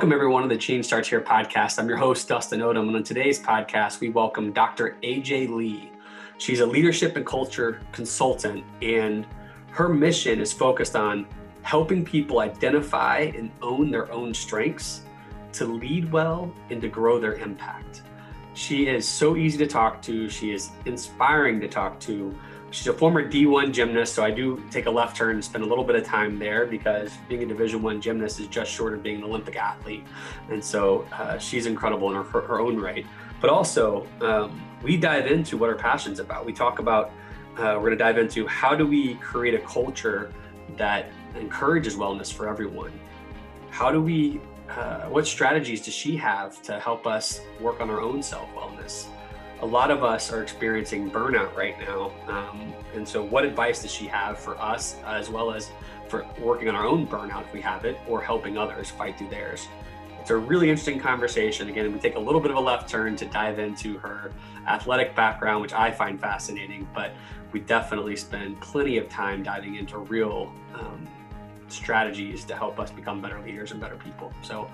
Welcome, everyone, to the Change Starts Here podcast. I'm your host, Dustin Odom. And on today's podcast, we welcome Dr. AJ Lee. She's a leadership and culture consultant, and her mission is focused on helping people identify and own their own strengths to lead well and to grow their impact. She is so easy to talk to, she is inspiring to talk to. She's a former D1 gymnast, so I do take a left turn and spend a little bit of time there because being a Division One gymnast is just short of being an Olympic athlete, and so uh, she's incredible in her, her, own right. But also, um, we dive into what our passion's about. We talk about uh, we're going to dive into how do we create a culture that encourages wellness for everyone. How do we? Uh, what strategies does she have to help us work on our own self wellness? A lot of us are experiencing burnout right now. Um, and so, what advice does she have for us, as well as for working on our own burnout if we have it, or helping others fight through theirs? It's a really interesting conversation. Again, we take a little bit of a left turn to dive into her athletic background, which I find fascinating, but we definitely spend plenty of time diving into real um, strategies to help us become better leaders and better people. So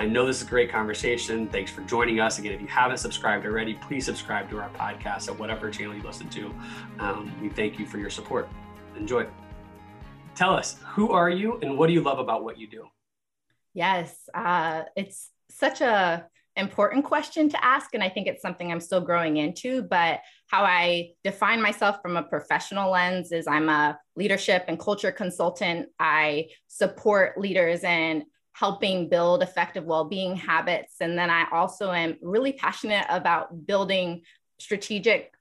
I know this is a great conversation. Thanks for joining us. Again, if you haven't subscribed already, please subscribe to our podcast at whatever channel you listen to. Um, we thank you for your support. Enjoy. Tell us, who are you and what do you love about what you do? Yes, uh, it's such a important question to ask and i think it's something i'm still growing into but how i define myself from a professional lens is i'm a leadership and culture consultant i support leaders and helping build effective well-being habits. And then i also am really passionate about building strategic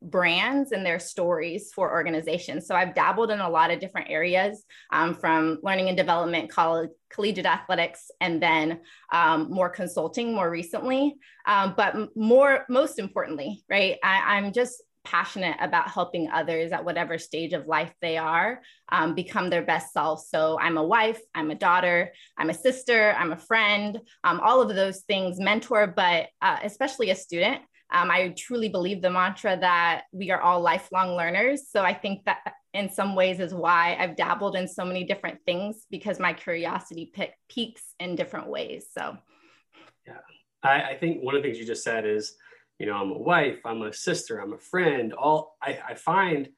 brands and their stories for organizations. So i've dabbled in a lot of different areas um, from learning and development college collegiate athletics and then um, more consulting more recently. Um, but more most importantly right I, i'm just passionate about helping others at whatever stage of life they are um, become their best self. So I'm a wife, I'm a daughter, I'm a sister, I'm a friend, um, all of those things, mentor, but uh, especially a student. Um, I truly believe the mantra that we are all lifelong learners. So I think that in some ways is why I've dabbled in so many different things because my curiosity peaks in different ways. So, yeah, I, I think one of the things you just said is you know i'm a wife i'm a sister i'm a friend all I, I, find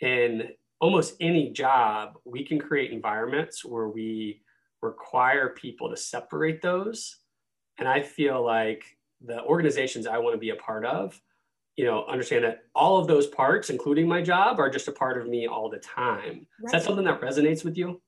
in almost any job we can create environments where we require people to separate those. And i feel like the organizations i want to be a part of you know understand that all of those parts including my job are just a part of me all the time. Right. is that something that resonates with you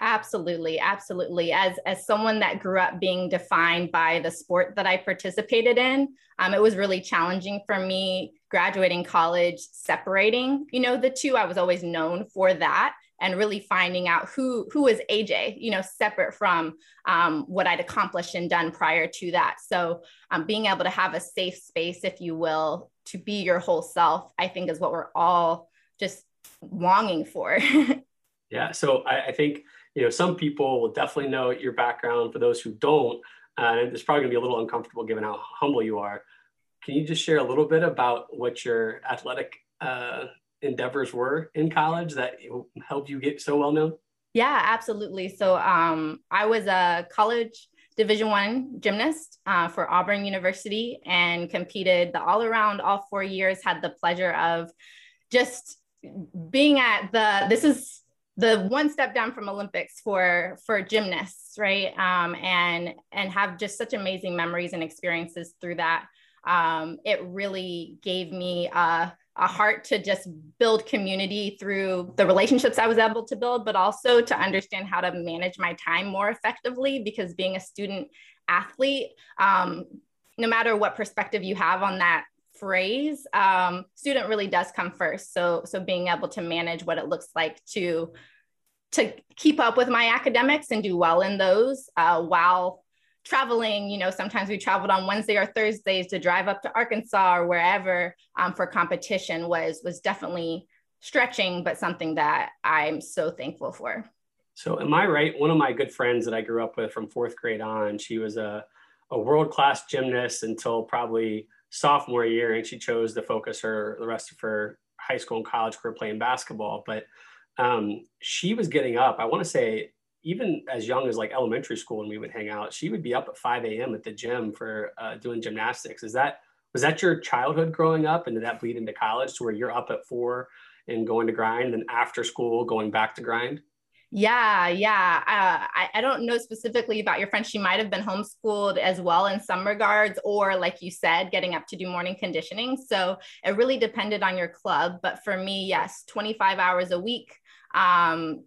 Absolutely, absolutely. As as someone that grew up being defined by the sport that I participated in, um, it was really challenging for me graduating college, separating, you know, the two. I was always known for that, and really finding out who who is AJ, you know, separate from um, what I'd accomplished and done prior to that. So, um, being able to have a safe space, if you will, to be your whole self, I think is what we're all just longing for. yeah. So I, I think you know, some people will definitely know your background. For those who don't, uh, it's probably going to be a little uncomfortable given how humble you are. Can you just share a little bit about what your athletic uh, endeavors were in college that helped you get so well known? Yeah, absolutely. So um, I was a college Division One gymnast uh, for Auburn University and competed the all around all four years. Had the pleasure of just being at the. This is the one step down from Olympics for for gymnasts, right? Um, and and have just such amazing memories and experiences through that. Um, it really gave me a, a heart to just build community through the relationships I was able to build, but also to understand how to manage my time more effectively. Because being a student athlete, um, no matter what perspective you have on that phrase, um, student really does come first. So, so being able to manage what it looks like to to keep up with my academics and do well in those uh, while traveling. You know, sometimes we traveled on Wednesday or Thursdays to drive up to Arkansas or wherever um, for competition was was definitely stretching, but something that I'm so thankful for. So, am I right? One of my good friends that I grew up with from fourth grade on, she was a, a world class gymnast until probably sophomore year and she chose to focus her the rest of her high school and college career playing basketball but um, she was getting up i want to say even as young as like elementary school when we would hang out, she would be up at 5 a.m. at the gym for uh, doing gymnastics. Is that was that your childhood growing up, and did that bleed into college to where you're up at four and going to grind, and after school going back to grind? Yeah, yeah. Uh, I, I don't know specifically about your friend. She might have been homeschooled as well in some regards, or like you said, getting up to do morning conditioning. So it really depended on your club. But for me, yes, 25 hours a week. Um,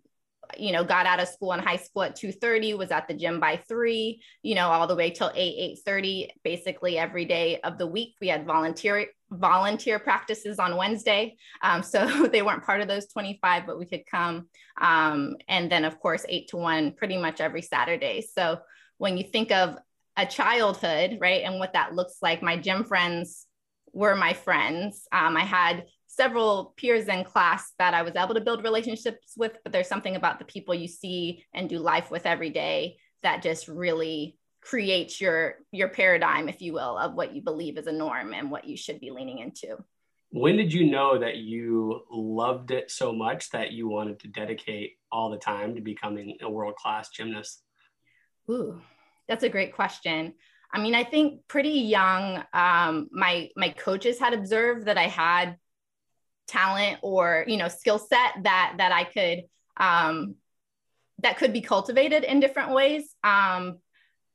you know got out of school in high school at 2.30 was at the gym by 3 you know all the way till 8 8.30 basically every day of the week. We had volunteer volunteer practices on wednesday. Um, so they weren't part of those 25 but we could come. Um, and then of course 8 to 1 pretty much every saturday. So when you think of a childhood right and what that looks like my gym friends were my friends. Um, i had several peers in class that I was able to build relationships with, but there's something about the people you see and do life with every day that just really creates your your paradigm if you will of what you believe is a norm and what you should be leaning into. When did you know that you loved it so much that you wanted to dedicate all the time to becoming a world-class gymnast? Ooh that's a great question. I mean i think pretty young um, my my coaches had observed that i had talent or you know skill set that that I could um, that could be cultivated in different ways. Um,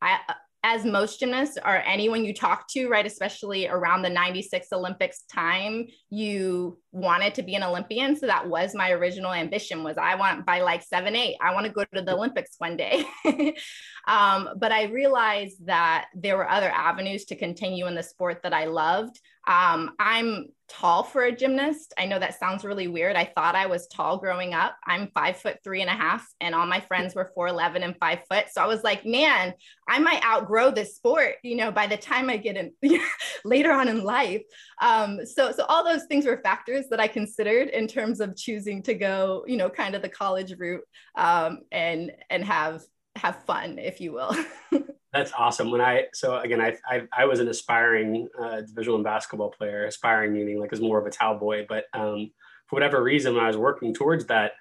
I as most gymnasts or anyone you talk to, right, especially around the 96 Olympics time, you wanted to be an Olympian. So that was my original ambition was I want by like seven, eight, I want to go to the Olympics one day. um, but I realized that there were other avenues to continue in the sport that I loved. Um, I'm tall for a gymnast. I know that sounds really weird. I thought I was tall growing up. I'm five foot three and a half, and all my friends were 4'11 and five foot. So I was like, man, I might outgrow this sport, you know, by the time I get in later on in life. Um, so, so all those things were factors that I considered in terms of choosing to go, you know, kind of the college route um, and and have have fun, if you will. That's awesome. When I so again, I I, I was an aspiring uh, One basketball player. Aspiring meaning like was more of a towel boy, but um, for whatever reason, when I was working towards that,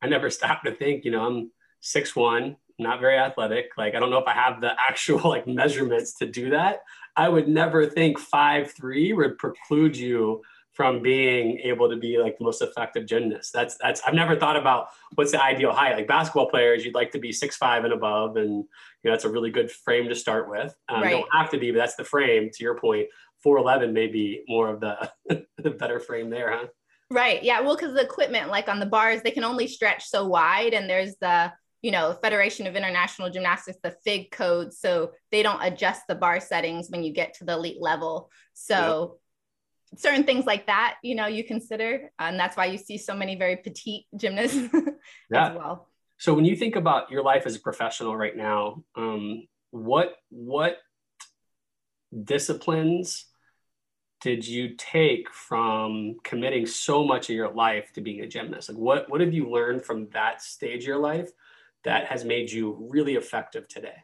I never stopped to think. You know, I'm six one, not very athletic. Like I don't know if I have the actual like measurements to do that. I would never think five three would preclude you from being able to be like the most effective gymnast. That's that's I've never thought about what's the ideal height. Like basketball players, you'd like to be six five and above, and you know that's a really good frame to start with. Um, right. Don't have to be, but that's the frame. To your point, four eleven may be more of the the better frame there, huh? Right. Yeah. Well, because the equipment, like on the bars, they can only stretch so wide, and there's the you know Federation of International Gymnastics, the FIG code, so they don't adjust the bar settings when you get to the elite level. So. Yep certain things like that, you know, you consider. And that's why you see so many very petite gymnasts yeah. as well. So when you think about your life as a professional right now, um, what what disciplines did you take from committing so much of your life to being a gymnast? Like what what have you learned from that stage of your life that has made you really effective today?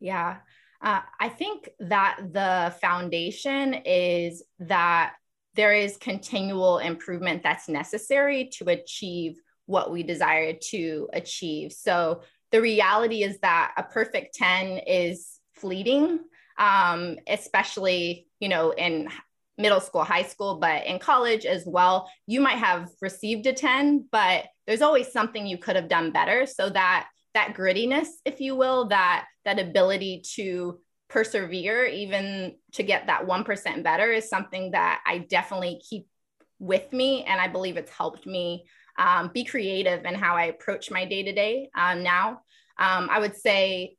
Yeah. Uh, I think that the foundation is that there is continual improvement that's necessary to achieve what we desire to achieve. So the reality is that a perfect 10 is fleeting, um, especially, you know, in middle school, high school, but in college as well. You might have received a 10, but there's always something you could have done better. So that that grittiness, if you will, that that ability to persevere even to get that 1% better is something that I definitely keep with me. And I believe it's helped me um, be creative in how I approach my day to day now. Um, I would say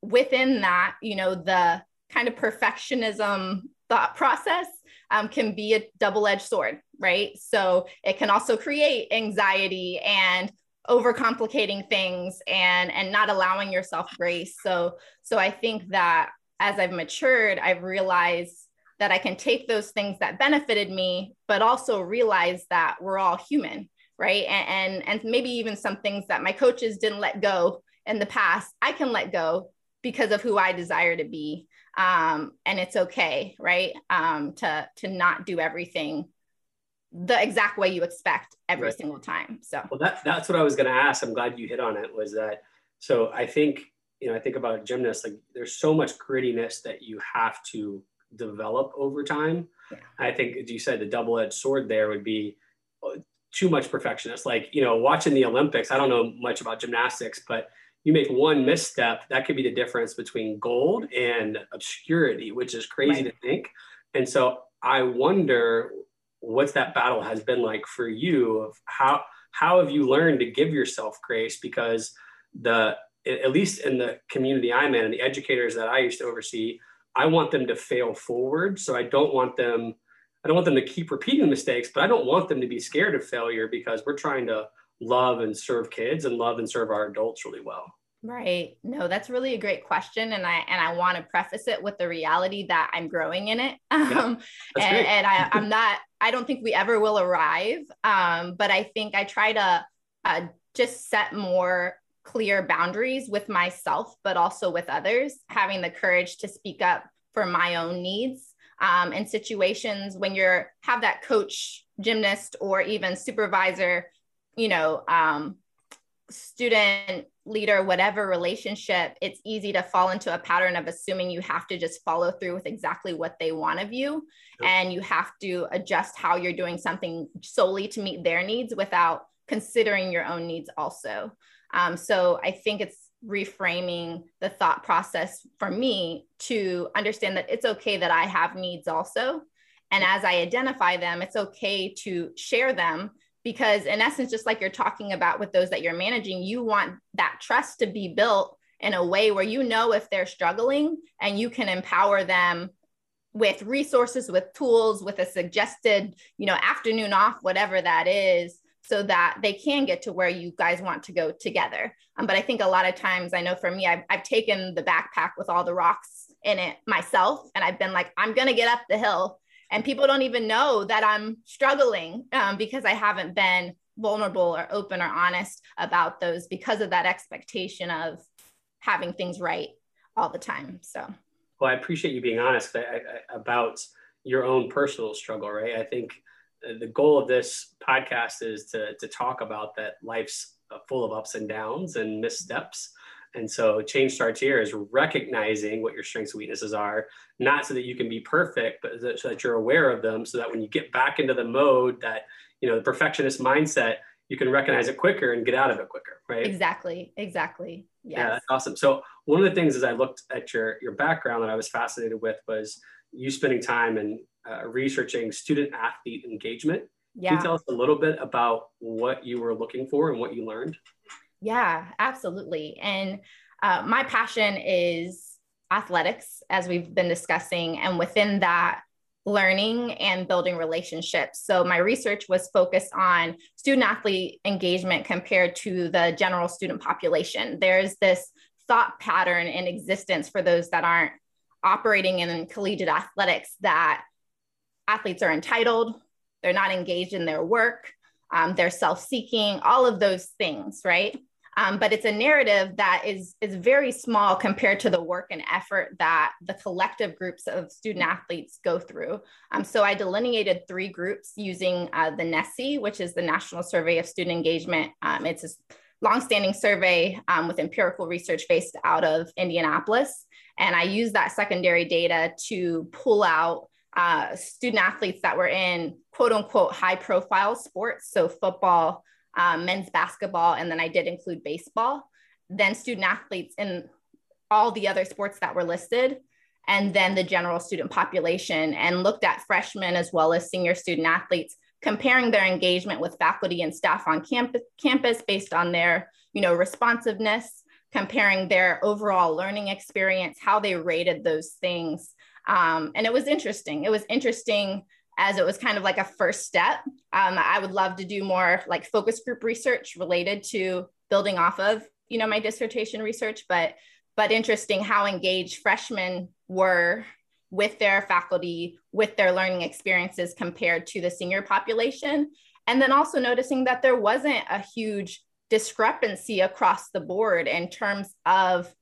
within that, you know, the kind of perfectionism thought process um, can be a double edged sword, right? So it can also create anxiety and overcomplicating things and and not allowing yourself grace. So so i think that as i've matured i've realized that i can take those things that benefited me but also realize that we're all human right? And and, and maybe even some things that my coaches didn't let go in the past i can let go because of who i desire to be. Um, and it's okay right? Um, to to not do everything the exact way you expect every right. single time. So well, that, that's what I was going to ask. I'm glad you hit on it. Was that So I think, you know, I think about gymnasts, like there's so much grittiness that you have to develop over time. Yeah. I think, as you said, the double-edged sword there would be uh, too much perfectionist. Like, you know, watching the Olympics, I don't know much about gymnastics, but you make one misstep, that could be the difference between gold and obscurity, which is crazy right. to think. And so I wonder what's that battle has been like for you of how how have you learned to give yourself grace because the at least in the community I'm in and the educators that I used to oversee, I want them to fail forward. So I don't want them I don't want them to keep repeating mistakes, but I don't want them to be scared of failure because we're trying to love and serve kids and love and serve our adults really well. Right. No, that's really a great question. And I and I want to preface it with the reality that I'm growing in it. Um, yeah, and, and I, I'm not, I don't think we ever will arrive. Um, but I think I try to uh, just set more clear boundaries with myself, but also with others, having the courage to speak up for my own needs. Um, in situations when you're have that coach, gymnast, or even supervisor, you know, um, student leader, whatever relationship, it's easy to fall into a pattern of assuming you have to just follow through with exactly what they want of you. Yep. And you have to adjust how you're doing something solely to meet their needs without considering your own needs also. Um, so I think it's reframing the thought process for me to understand that it's okay that I have needs also. And as I identify them, it's okay to share them because in essence just like you're talking about with those that you're managing you want that trust to be built in a way where you know if they're struggling and you can empower them with resources with tools with a suggested you know afternoon off whatever that is so that they can get to where you guys want to go together. Um, but i think a lot of times i know for me I've, I've taken the backpack with all the rocks in it myself and i've been like i'm going to get up the hill and people don't even know that i'm struggling um, because i haven't been vulnerable or open or honest about those because of that expectation of having things right all the time so. Well i appreciate you being honest about your own personal struggle right? I think the goal of this podcast is to, to talk about that life's full of ups and downs and missteps and so change starts here is recognizing what your strengths and weaknesses are, not so that you can be perfect, but so that you're aware of them, so that when you get back into the mode that, you know, the perfectionist mindset, you can recognize it quicker and get out of it quicker, right? Exactly. Exactly. Yes. Yeah, that's awesome. So one of the things as I looked at your your background that I was fascinated with was you spending time and uh, researching student athlete engagement. Yeah. Can you tell us a little bit about what you were looking for and what you learned? Yeah, absolutely. And uh, my passion is athletics, as we've been discussing. And within that, learning and building relationships. So my research was focused on student athlete engagement compared to the general student population. There's this thought pattern in existence for those that aren't operating in collegiate athletics that athletes are entitled, they're not engaged in their work, um, they're self-seeking, all of those things, right? Um, but it's a narrative that is is very small compared to the work and effort that the collective groups of student athletes go through. Um, so I delineated three groups using uh, the NSSE, which is the National Survey of Student Engagement. Um, it's a longstanding survey um, with empirical research based out of Indianapolis, and I used that secondary data to pull out uh, student athletes that were in quote unquote high profile sports, so football um, men's basketball, and then I did include baseball, then student athletes in all the other sports that were listed, and then the general student population, and looked at freshmen as well as senior student athletes, comparing their engagement with faculty and staff on campus, campus based on their you know, responsiveness, comparing their overall learning experience, how they rated those things. Um, and it was interesting. It was interesting as it was kind of like a first step. Um, I would love to do more like focus group research related to building off of, you know, my dissertation research, but but interesting how engaged freshmen were with their faculty, with their learning experiences compared to the senior population. And then also noticing that there wasn't a huge discrepancy across the board in terms of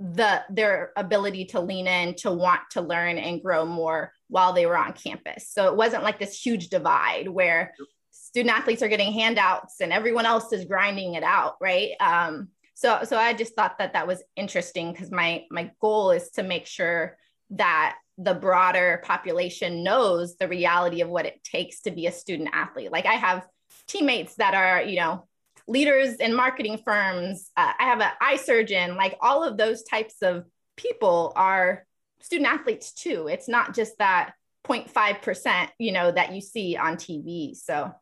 the their ability to lean in to want to learn and grow more while they were on campus. So it wasn't like this huge divide where student athletes are getting handouts and everyone else is grinding it out right? Um, so so i just thought that that was interesting because my my goal is to make sure that the broader population knows the reality of what it takes to be a student athlete. Like i have teammates that are you know leaders in marketing firms uh, i have an eye surgeon like all of those types of people are student athletes too it's not just that 0.5% you know that you see on tv so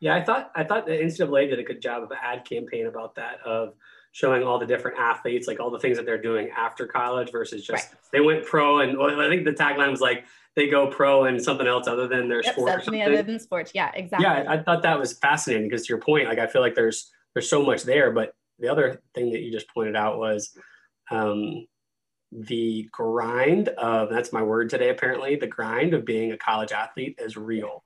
yeah i thought i thought the ncaa did a good job of an ad campaign about that of showing all the different athletes, like all the things that they're doing after college versus just right. they went pro. And well, I think the tagline was like they go pro and something else other than their yep, sport. Something other than sports. Yeah, exactly. Yeah, I thought that was fascinating because to your point, like I feel like there's there's so much there. But the other thing that you just pointed out was um, the grind of that's my word today. Apparently, the grind of being a college athlete is real.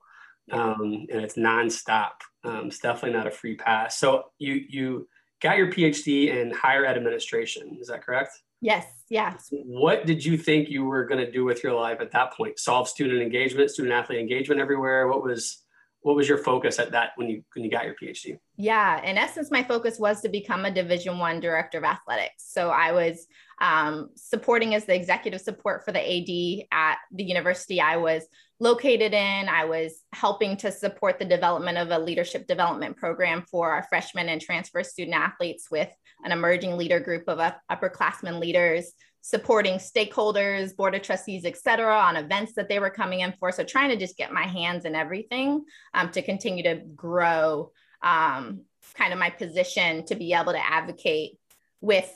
Um, and it's nonstop. Um, it's definitely not a free pass. So you you got your PhD in higher ed administration. Is that correct? Yes. yes What did you think you were going to do with your life at that point? Solve student engagement, student athlete engagement everywhere. What was what was your focus at that when you when you got your phd yeah in essence my focus was to become a division one director of athletics so i was um, supporting as the executive support for the ad at the university i was located in i was helping to support the development of a leadership development program for our freshmen and transfer student athletes with an emerging leader group of upperclassmen leaders supporting stakeholders, board of trustees, et cetera, on events that they were coming in for. So trying to just get my hands in everything um, to continue to grow um, kind of my position to be able to advocate with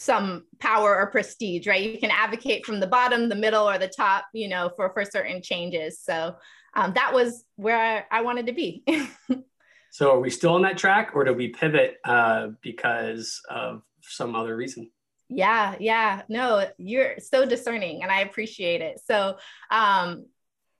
some power or prestige, right? You can advocate from the bottom, the middle, or the top, you know, for, for certain changes. So um, that was where I, I wanted to be. so are we still on that track or do we pivot uh, because of some other reason? Yeah, yeah. No, you're so discerning and I appreciate it. So, um,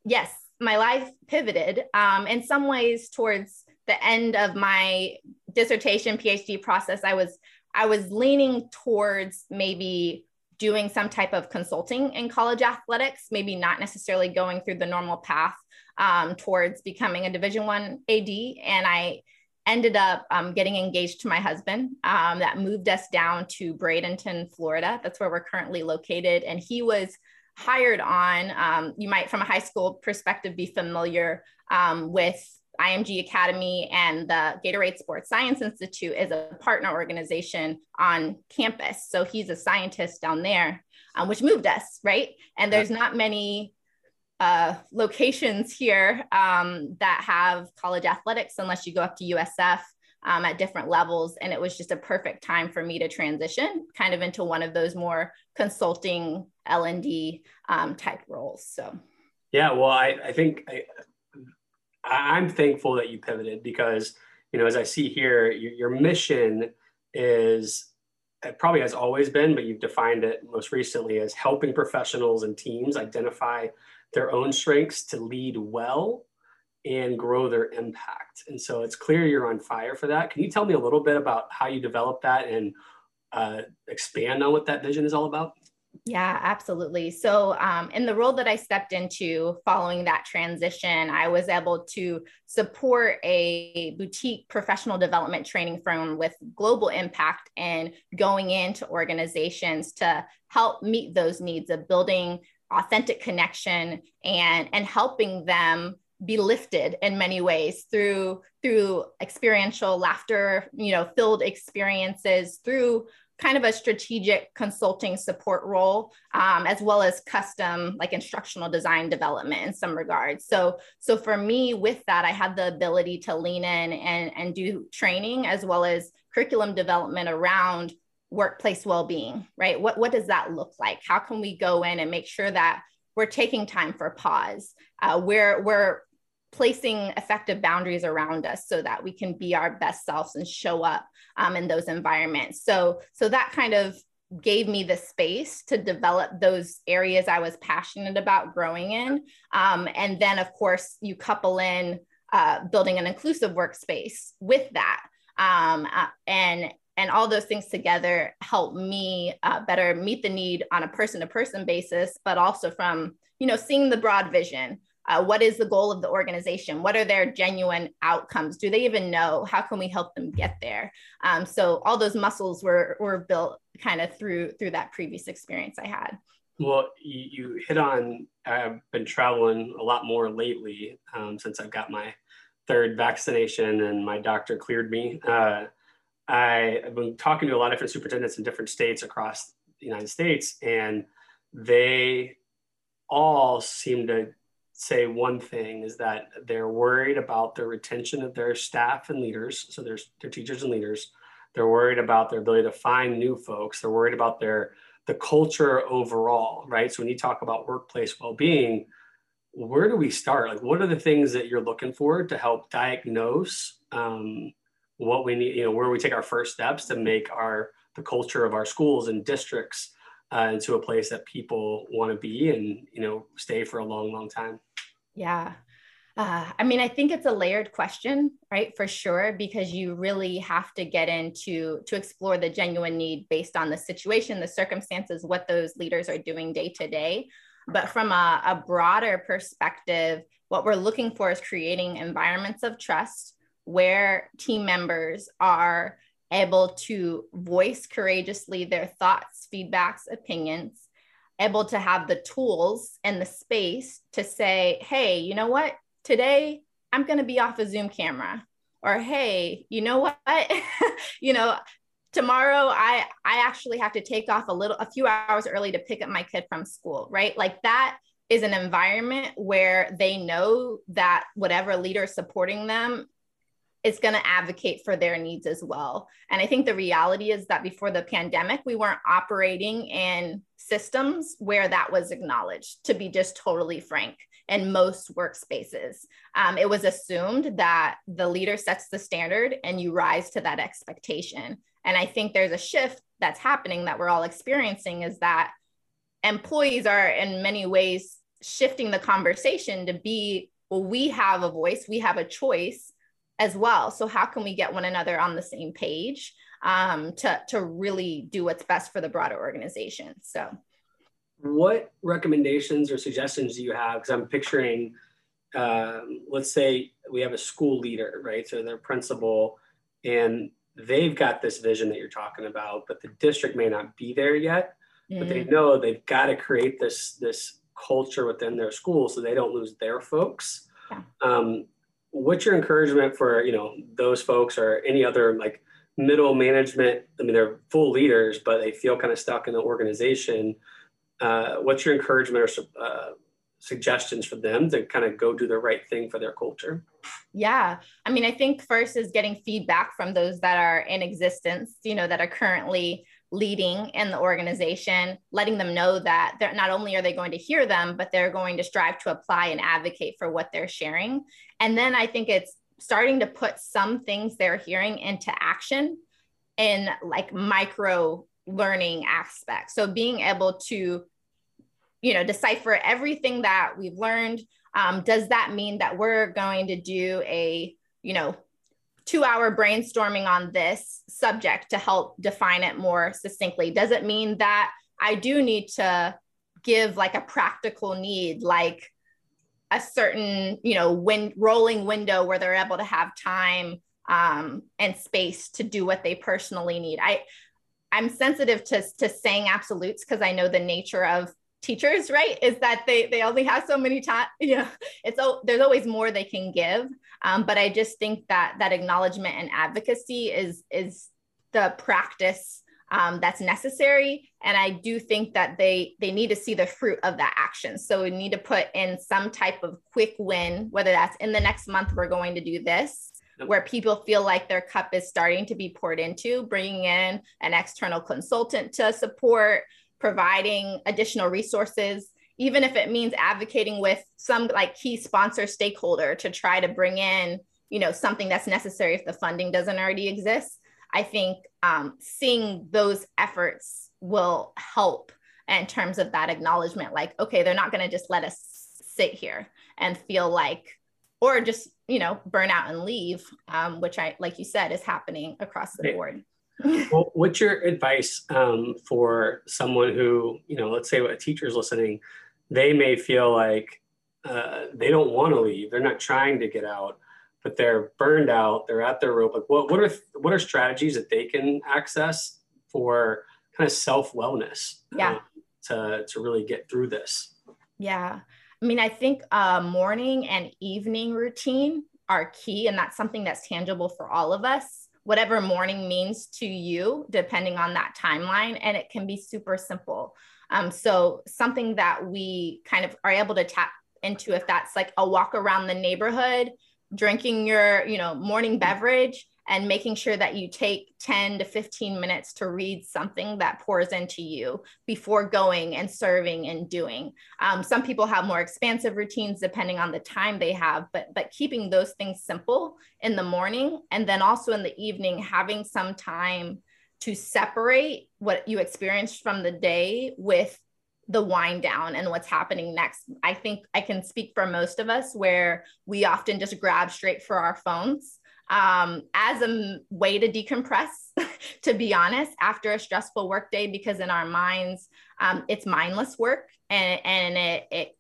yes, my life pivoted um, in some ways towards the end of my dissertation PhD process. I was I was leaning towards maybe doing some type of consulting in college athletics, maybe not necessarily going through the normal path um, towards becoming a Division One AD. And I ended up um, getting engaged to my husband. Um, that moved us down to Bradenton, Florida. That's where we're currently located. And he was hired on, um, you might, from a high school perspective, be familiar um, with IMG Academy and the Gatorade Sports Science Institute is a partner organization on campus. So he's a scientist down there, um, which moved us, right? And there's not many uh, locations here um, that have college athletics unless you go up to USF um, at different levels. And it was just a perfect time for me to transition kind of into one of those more consulting L&D um, type roles. So, yeah, well, I, I think I, I'm thankful that you pivoted because, you know, as I see here, your, your mission is it probably has always been, but you've defined it most recently as helping professionals and teams identify their own strengths to lead well and grow their impact. And so it's clear you're on fire for that. Can you tell me a little bit about how you developed that and uh, expand on what that vision is all about? Yeah, absolutely. So, um, in the role that I stepped into following that transition, I was able to support a boutique professional development training firm with global impact and going into organizations to help meet those needs of building authentic connection and and helping them be lifted in many ways through through experiential laughter you know filled experiences through kind of a strategic consulting support role um, as well as custom like instructional design development in some regards. So so for me with that i had the ability to lean in and and do training as well as curriculum development around workplace well-being right? What what does that look like? How can we go in and make sure that we're taking time for pause? Uh, we're we're placing effective boundaries around us so that we can be our best selves and show up um, in those environments. So so that kind of gave me the space to develop those areas i was passionate about growing in. Um, and then of course you couple in uh, building an inclusive workspace with that. Um, uh, and and all those things together help me uh, better meet the need on a person to person basis but also from you know seeing the broad vision Uh, what is the goal of the organization? What are their genuine outcomes? Do they even know? How can we help them get there? Um, so all those muscles were were built kind of through through that previous experience I had. Well, you, you hit on. I've been traveling a lot more lately um, since I've got my third vaccination and my doctor cleared me. Uh, I, have been talking to a lot of different superintendents in different states across the United States, and they all seem to say one thing is that they're worried about the retention of their staff and leaders. So there's their teachers and leaders. They're worried about their ability to find new folks. They're worried about their the culture overall, right? So when you talk about workplace well-being, where do we start? Like, what are the things that you're looking for to help diagnose um, what we need? You know, where we take our first steps to make our the culture of our schools and districts uh, into a place that people want to be and you know stay for a long, long time. Yeah. Uh, I mean, I think it's a layered question, right? For sure, because you really have to get into to explore the genuine need based on the situation, the circumstances, what those leaders are doing day to day. But from a, a broader perspective, what we're looking for is creating environments of trust where team members are able to voice courageously their thoughts, feedbacks, opinions, able to have the tools and the space to say, hey, you know what? Today I'm going to be off a Zoom camera. Or hey, you know what? you know, tomorrow i i actually have to take off a little a few hours early to pick up my kid from school right like that is an environment where they know that whatever leader is supporting them is going to advocate for their needs as well and i think the reality is that before the pandemic we weren't operating in systems where that was acknowledged to be just totally frank in most workspaces. Um, it was assumed that the leader sets the standard and you rise to that expectation. And I think there's a shift that's happening that we're all experiencing is that employees are in many ways shifting the conversation to be well, we have a voice, we have a choice as well. So, how can we get one another on the same page um, to, to really do what's best for the broader organization? So, what recommendations or suggestions do you have? Because I'm picturing, um, let's say we have a school leader, right? So, their principal, and they've got this vision that you're talking about, but the district may not be there yet. Mm. But they mm. know they've got to create this this culture within their school so they don't lose their folks. Yeah. Um, what's your encouragement for you know those folks or any other like middle management? I mean, they're full leaders, but they feel kind of stuck in the organization. Uh, what's your encouragement or uh, suggestions for them to kind of go do the right thing for their culture? Yeah. I mean, I think first is getting feedback from those that are in existence, you know, that are currently leading in the organization, letting them know that they're not only are they going to hear them, but they're going to strive to apply and advocate for what they're sharing. And then I think it's starting to put some things they're hearing into action in like micro learning aspects. So being able to you know decipher everything that we've learned um, does that mean that we're going to do a you know two hour brainstorming on this subject to help define it more succinctly. Does it mean that i do need to give like a practical need like a certain you know when rolling window where they're able to have time um, and space to do what they personally need? I i'm sensitive to to saying absolutes because i know the nature of teachers right? Is that they they only have so many time you know it's there's always more they can give um, but i just think that that acknowledgement and advocacy is is the practice um, that's necessary. And i do think that they they need to see the fruit of that action. So we need to put in some type of quick win whether that's in the next month we're going to do this where people feel like their cup is starting to be poured into bringing in an external consultant to support providing additional resources, even if it means advocating with some like key sponsor stakeholder to try to bring in, you know, something that's necessary if the funding doesn't already exist. I think um, seeing those efforts will help in terms of that acknowledgement like, okay, they're not going to just let us sit here and feel like, or just, you know, burn out and leave, um, which I, like you said, is happening across the board well, what's your advice um, for someone who, you know, let's say a teacher's listening, they may feel like uh, they don't want to leave. They're not trying to get out, but they're burned out. They're at their rope. Like what, what are, what are strategies that they can access for kind of self wellness? Yeah. Um, to, to really get through this. Yeah. I mean, I think uh, morning and evening routine are key, and that's something that's tangible for all of us. Whatever morning means to you, depending on that timeline, and it can be super simple. Um, so, something that we kind of are able to tap into, if that's like a walk around the neighborhood, drinking your, you know, morning beverage, and making sure that you take 10 to 15 minutes to read something that pours into you before going and serving and doing. Um, some people have more expansive routines depending on the time they have, but but keeping those things simple in the morning and then also in the evening having some time to separate what you experienced from the day with the wind down and what's happening next. I think I can speak for most of us where we often just grab straight for our phones um, as a way to decompress, to be honest, after a stressful workday, because in our minds, um, it's mindless work and, and it, it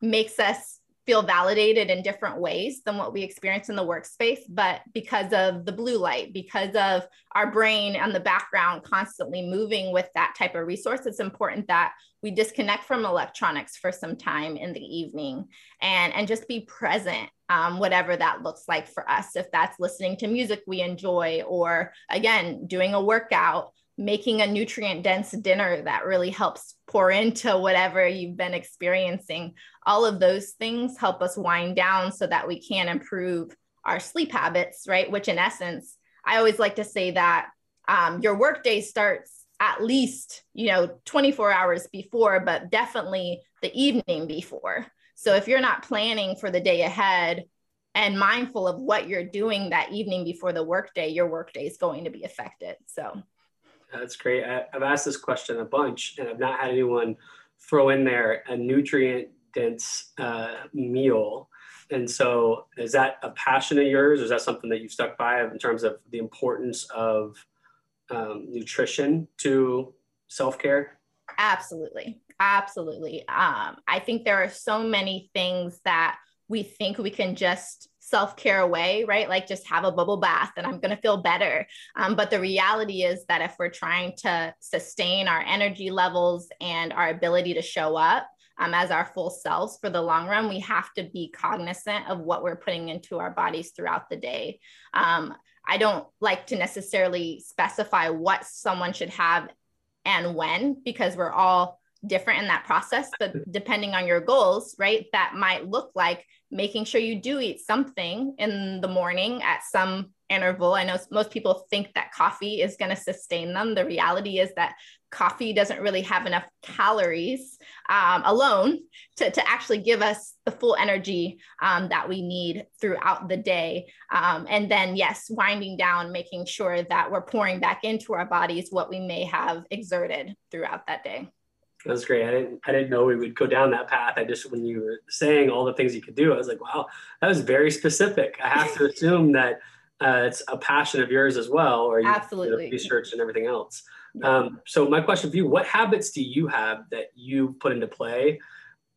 makes us feel validated in different ways than what we experience in the workspace. But because of the blue light, because of our brain and the background constantly moving with that type of resource, it's important that we disconnect from electronics for some time in the evening and, and just be present, um, whatever that looks like for us. If that's listening to music we enjoy, or again, doing a workout making a nutrient dense dinner that really helps pour into whatever you've been experiencing. All of those things help us wind down so that we can improve our sleep habits, right? Which, in essence, I always like to say that um, your workday starts at least, you know, 24 hours before, but definitely the evening before. So if you're not planning for the day ahead, and mindful of what you're doing that evening before the workday, your workday is going to be affected. So that's great. I, have asked this question a bunch, and I've not had anyone throw in there a nutrient dense uh, meal. And so, is that a passion of yours, or is that something that you've stuck by in terms of the importance of um, nutrition to self care? Absolutely. Absolutely. Um, I think there are so many things that we think we can just self care away, right? Like just have a bubble bath and I'm going to feel better. Um, but the reality is that if we're trying to sustain our energy levels and our ability to show up, um, as our full selves for the long run, we have to be cognizant of what we're putting into our bodies throughout the day. Um, I don't like to necessarily specify what someone should have and when because we're all different in that process but depending on your goals right that might look like making sure you do eat something in the morning at some interval. I know most people think that coffee is going to sustain them. The reality is that coffee doesn't really have enough calories um, alone to, to actually give us the full energy um, that we need throughout the day. Um, and then yes winding down making sure that we're pouring back into our bodies what we may have exerted throughout that day that's great. I didn't I didn't know we would go down that path. I just when you were saying all the things you could do, I was like, wow, that was very specific. I have to assume that uh, it's a passion of yours as well, or you absolutely research and everything else. Um, so my question for you: What habits do you have that you put into play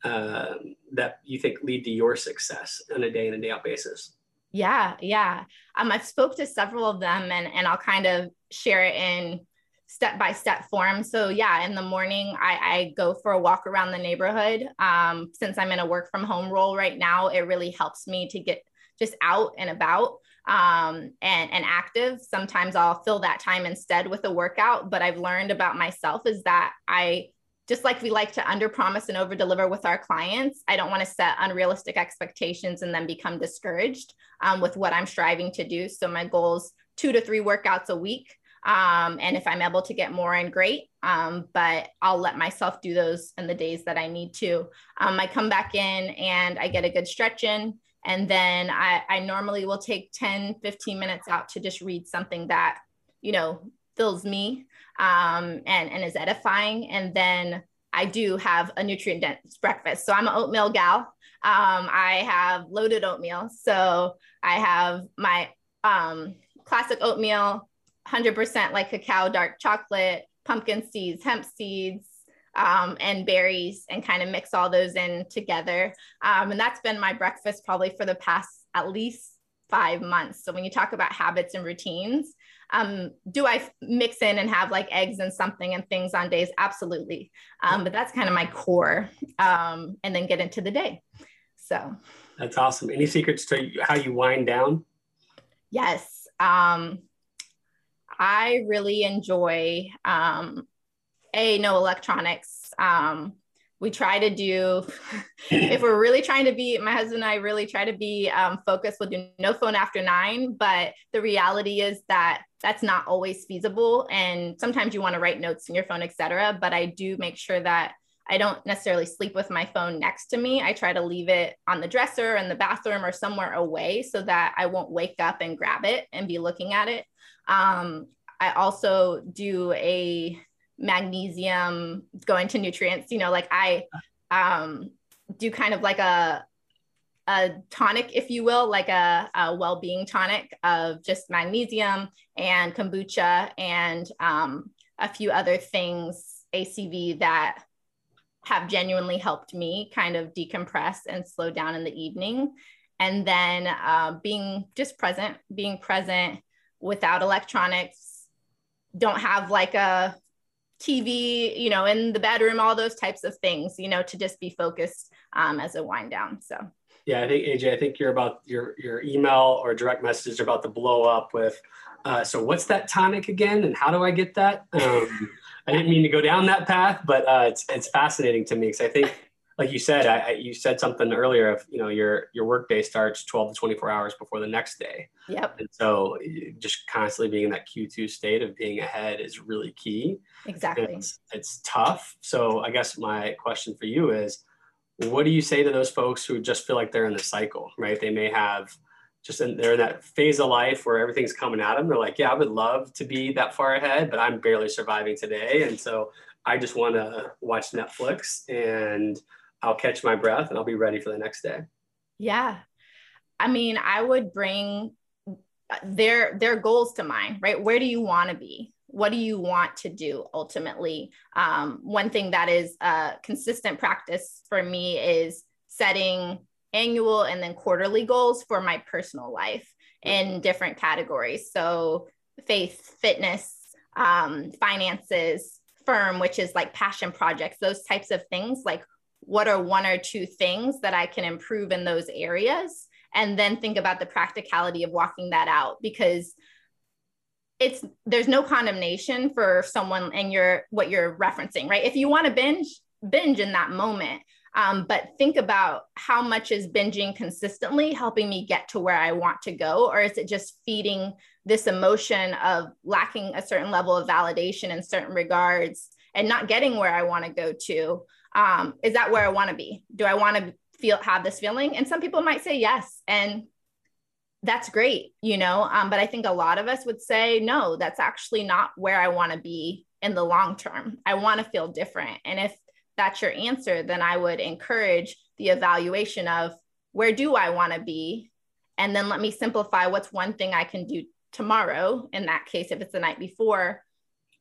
uh, that you think lead to your success on a day in and day out basis? Yeah, yeah. Um, I've spoke to several of them, and and I'll kind of share it in step by step form. So yeah, in the morning I, I go for a walk around the neighborhood. Um, since I'm in a work from home role right now, it really helps me to get just out and about um, and, and active. Sometimes I'll fill that time instead with a workout. But I've learned about myself is that I just like we like to under promise and over deliver with our clients, I don't want to set unrealistic expectations and then become discouraged um, with what I'm striving to do. So my goals two to three workouts a week. Um, and if I'm able to get more in, great. Um, but I'll let myself do those in the days that I need to. Um, I come back in and I get a good stretch in. And then I, I normally will take 10, 15 minutes out to just read something that, you know, fills me um, and, and is edifying. And then I do have a nutrient dense breakfast. So I'm an oatmeal gal. Um, I have loaded oatmeal. So I have my um, classic oatmeal, 100% like cacao dark chocolate, pumpkin seeds, hemp seeds, um, and berries and kind of mix all those in together. Um, and that's been my breakfast probably for the past at least five months. So when you talk about habits and routines, um, do I mix in and have like eggs and something and things on days? Absolutely. Um, but that's kind of my core um, and then get into the day. So that's awesome. Any secrets to how you wind down? Yes. Um, I really enjoy um, a no electronics. Um, we try to do if we're really trying to be my husband and i really try to be um, focused we'll do no phone after nine but the reality is that that's not always feasible and sometimes you want to write notes in your phone etc but i do make sure that i don't necessarily sleep with my phone next to me. I try to leave it on the dresser in the bathroom or somewhere away so that i won't wake up and grab it and be looking at it. Um, i also do a magnesium going to nutrients you know like i um do kind of like a a tonic if you will like a, a well-being tonic of just magnesium and kombucha and um, a few other things acv that have genuinely helped me kind of decompress and slow down in the evening and then uh, being just present being present without electronics don't have like a TV, you know, in the bedroom, all those types of things, you know, to just be focused um, as a wind down. So. Yeah, I think AJ, I think you're about your your email or direct message about to blow up with. Uh, so what's that tonic again, and how do I get that? Um, I didn't mean to go down that path, but uh, it's it's fascinating to me because I think like you said, I, I, you said something earlier of, you know, your, your workday starts 12 to 24 hours before the next day. Yep. And so just constantly being in that Q2 state of being ahead is really key. Exactly. It's, it's tough. So I guess my question for you is, what do you say to those folks who just feel like they're in the cycle, right? They may have just in, they're in that phase of life where everything's coming at them. They're like, yeah, I would love to be that far ahead, but I'm barely surviving today. And so I just want to watch Netflix and I'll catch my breath and I'll be ready for the next day. Yeah. I mean, I would bring their their goals to mind, right? Where do you want to be? What do you want to do ultimately? Um, one thing that is a consistent practice for me is setting annual and then quarterly goals for my personal life in different categories. So faith, fitness, um, finances, firm, which is like passion projects, those types of things. Like, what are one or two things that I can improve in those areas? And then think about the practicality of walking that out because it's there's no condemnation for someone and you're what you're referencing, right? If you want to binge, binge in that moment. Um, but think about how much is binging consistently helping me get to where I want to go, or is it just feeding this emotion of lacking a certain level of validation in certain regards and not getting where I want to go to? um, is that where I want to be? Do I want to feel have this feeling? And some people might say yes, and that's great, you know. Um, but I think a lot of us would say no, that's actually not where I want to be in the long term. I want to feel different, and if that's your answer, then I would encourage the evaluation of where do I want to be, and then let me simplify what's one thing I can do tomorrow. In that case, if it's the night before,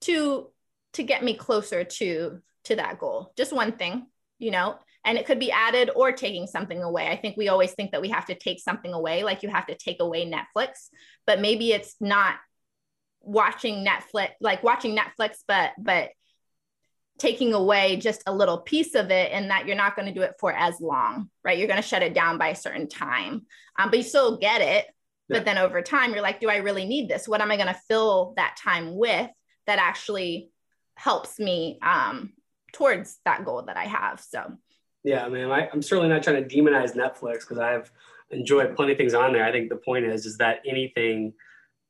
to to get me closer to to that goal. Just one thing, you know, and it could be added or taking something away. I think we always think that we have to take something away, like you have to take away Netflix, but maybe it's not watching Netflix, like watching Netflix, but, but taking away just a little piece of it and that you're not going to do it for as long, right? You're going to shut it down by a certain time, um, but you still get it. Yeah. But then over time, you're like, do I really need this? What am I going to fill that time with that actually helps me um, towards that goal that I have. So, yeah, i man, I, am certainly not trying to demonize Netflix because I've enjoyed plenty of things on there. I think the point is, is that anything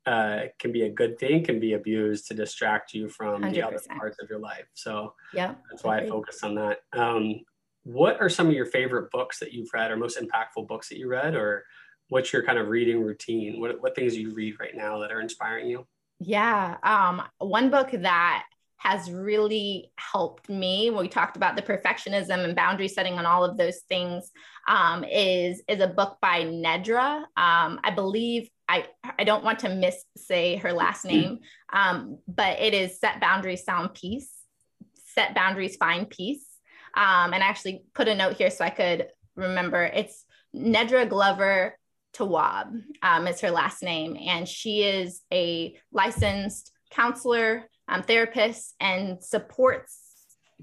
uh, can be a good thing, can be abused to distract you from 100%. the other parts of your life. So, yeah, that's why I focus on that. Um, what are some of your favorite books that you've read or most impactful books that you read or what's your kind of reading routine? What, what things you read right now that are inspiring you? Yeah. Um, one book that has really helped me when we talked about the perfectionism and boundary setting and all of those things um, is is a book by nedra um, i believe i i don't want to miss say her last name um, but it is set boundaries sound peace set boundaries, find peace. Um, and I actually put a note here so I could remember. It's Nedra Glover Tawwab um, is her last name, and she is a licensed counselor, um, therapist, and supports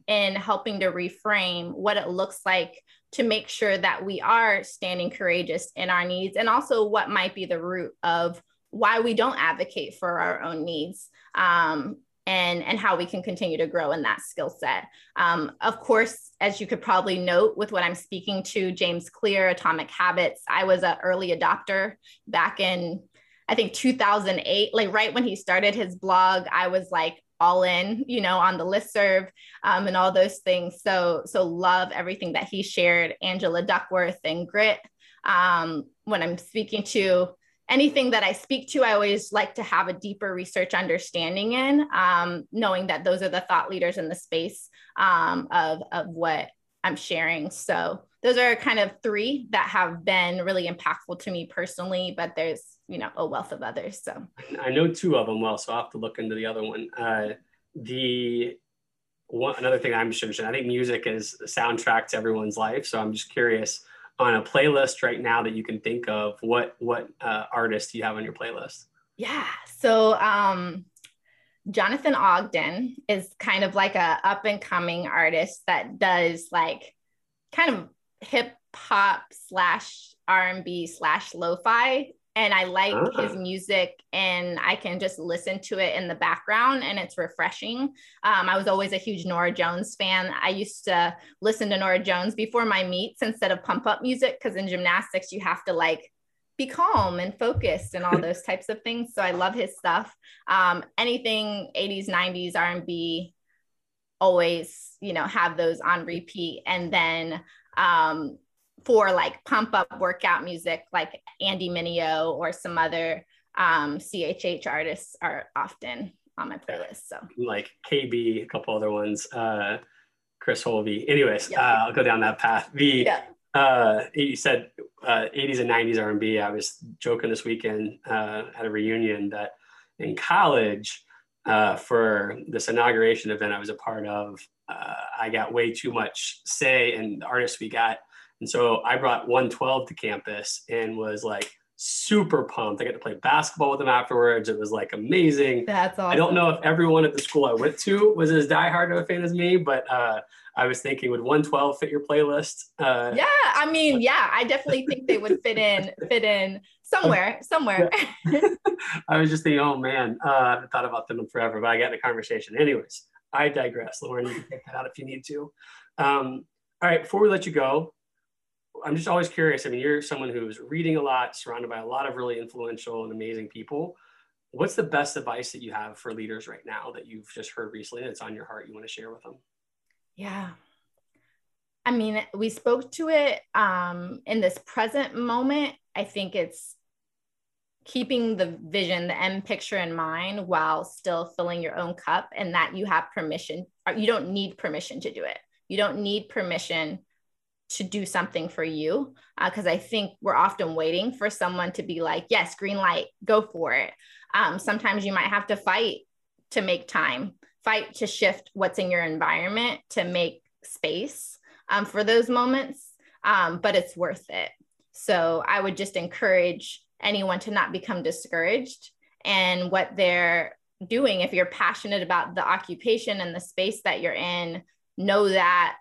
in helping to reframe what it looks like to make sure that we are standing courageous in our needs and also what might be the root of why we don't advocate for our own needs um, and and how we can continue to grow in that skill set. Um, of course as you could probably note with what i'm speaking to james clear atomic habits i was an early adopter back in i think 2008 like right when he started his blog i was like all in, you know, on the list serve um, and all those things. So, so love everything that he shared, Angela Duckworth and Grit. Um, when I'm speaking to anything that I speak to, I always like to have a deeper research understanding in, um, knowing that those are the thought leaders in the space um, of, of what I'm sharing. So those are kind of three that have been really impactful to me personally, but there's you know a wealth of others so i know two of them well so i'll have to look into the other one uh, the one another thing i'm just interested in. i think music is a soundtrack to everyone's life so i'm just curious on a playlist right now that you can think of what what uh, artist do you have on your playlist yeah so um jonathan ogden is kind of like a up and coming artist that does like kind of hip hop slash r&b slash lo-fi and I like his music and I can just listen to it in the background and it's refreshing. Um, I was always a huge Norah Jones fan. I used to listen to Norah Jones before my meets instead of pump up music because in gymnastics you have to like be calm and focused and all those types of things. So I love his stuff. Um, anything 80s, 90s, R&B, always, you know, have those on repeat. And then um, for like pump up workout music like Andy Mineo or some other um, CHH artists are often on my playlist. So like KB, a couple other ones, uh, Chris Holby. Anyways, yeah. uh, I'll go down that path. The yeah. uh, you said uh, 80s and 90s R&B. I was joking this weekend uh, at a reunion that in college uh, for this inauguration event I was a part of, uh, I got way too much say in the artists we got and so I brought 112 to campus and was like super pumped. I got to play basketball with them afterwards. It was like amazing. That's awesome. I don't know if everyone at the school I went to was as diehard of a fan as me, but uh, I was thinking, would 112 fit your playlist? Uh, yeah, I mean, yeah, I definitely think they would fit in, fit in somewhere, somewhere. I was just thinking, oh man, uh, I haven't thought about them in forever, but I got in the conversation. Anyways, I digress. Lauren, you can take that out if you need to. Um, all right, before we let you go, I'm just always curious. I mean, you're someone who's reading a lot, surrounded by a lot of really influential and amazing people. What's the best advice that you have for leaders right now that you've just heard recently that's on your heart you want to share with them? Yeah. I mean, we spoke to it um, in this present moment. I think it's keeping the vision, the end picture in mind while still filling your own cup, and that you have permission. You don't need permission to do it. You don't need permission to do something for you because uh, I think we're often waiting for someone to be like, yes, green light, go for it. Um, sometimes you might have to fight to make time, fight to shift what's in your environment to make space um, for those moments, um, but it's worth it. So I would just encourage anyone to not become discouraged and what they're doing. If you're passionate about the occupation and the space that you're in, know that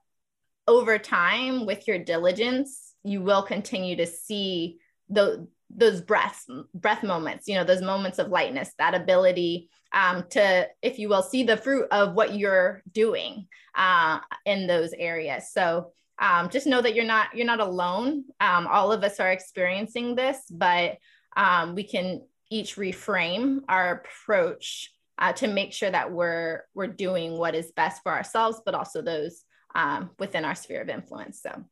over time with your diligence you will continue to see the, those breaths breath moments you know those moments of lightness that ability um, to if you will see the fruit of what you're doing uh, in those areas. So um, just know that you're not you're not alone. Um, all of us are experiencing this but um, we can each reframe our approach uh, to make sure that we're we're doing what is best for ourselves but also those um, within our sphere of influence. So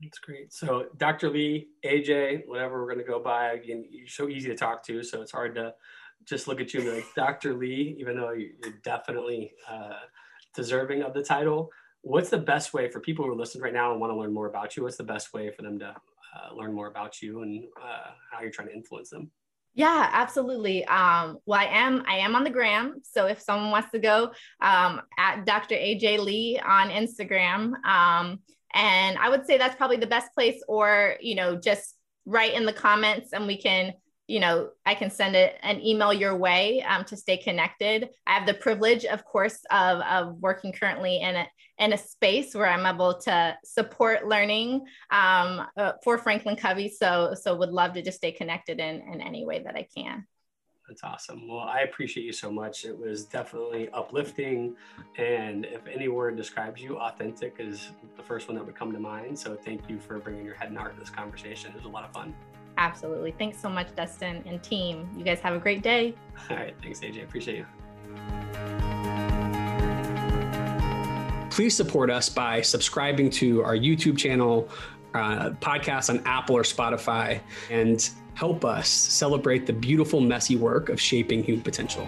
that's great. So Dr. Lee, AJ, whatever we're going to go by, again, you're so easy to talk to. So it's hard to just look at you and be like, Dr. Lee, even though you're definitely uh, deserving of the title. What's the best way for people who are listening right now and want to learn more about you? What's the best way for them to uh, learn more about you and uh, how you're trying to influence them? Yeah, absolutely. Um, well, I am I am on the gram. So if someone wants to go um, at Dr. AJ Lee on Instagram, um, and I would say that's probably the best place, or you know, just write in the comments and we can you know, I can send it an email your way um, to stay connected. I have the privilege, of course, of, of working currently in a, in a space where I'm able to support learning um, uh, for Franklin Covey. So, so would love to just stay connected in, in any way that I can. That's awesome. Well, I appreciate you so much. It was definitely uplifting. And if any word describes you, authentic is the first one that would come to mind. So thank you for bringing your head and heart to this conversation. It was a lot of fun. Absolutely. Thanks so much, Dustin and team. You guys have a great day. All right. Thanks, AJ. Appreciate you. Please support us by subscribing to our YouTube channel, uh, podcast on Apple or Spotify, and help us celebrate the beautiful, messy work of shaping human potential.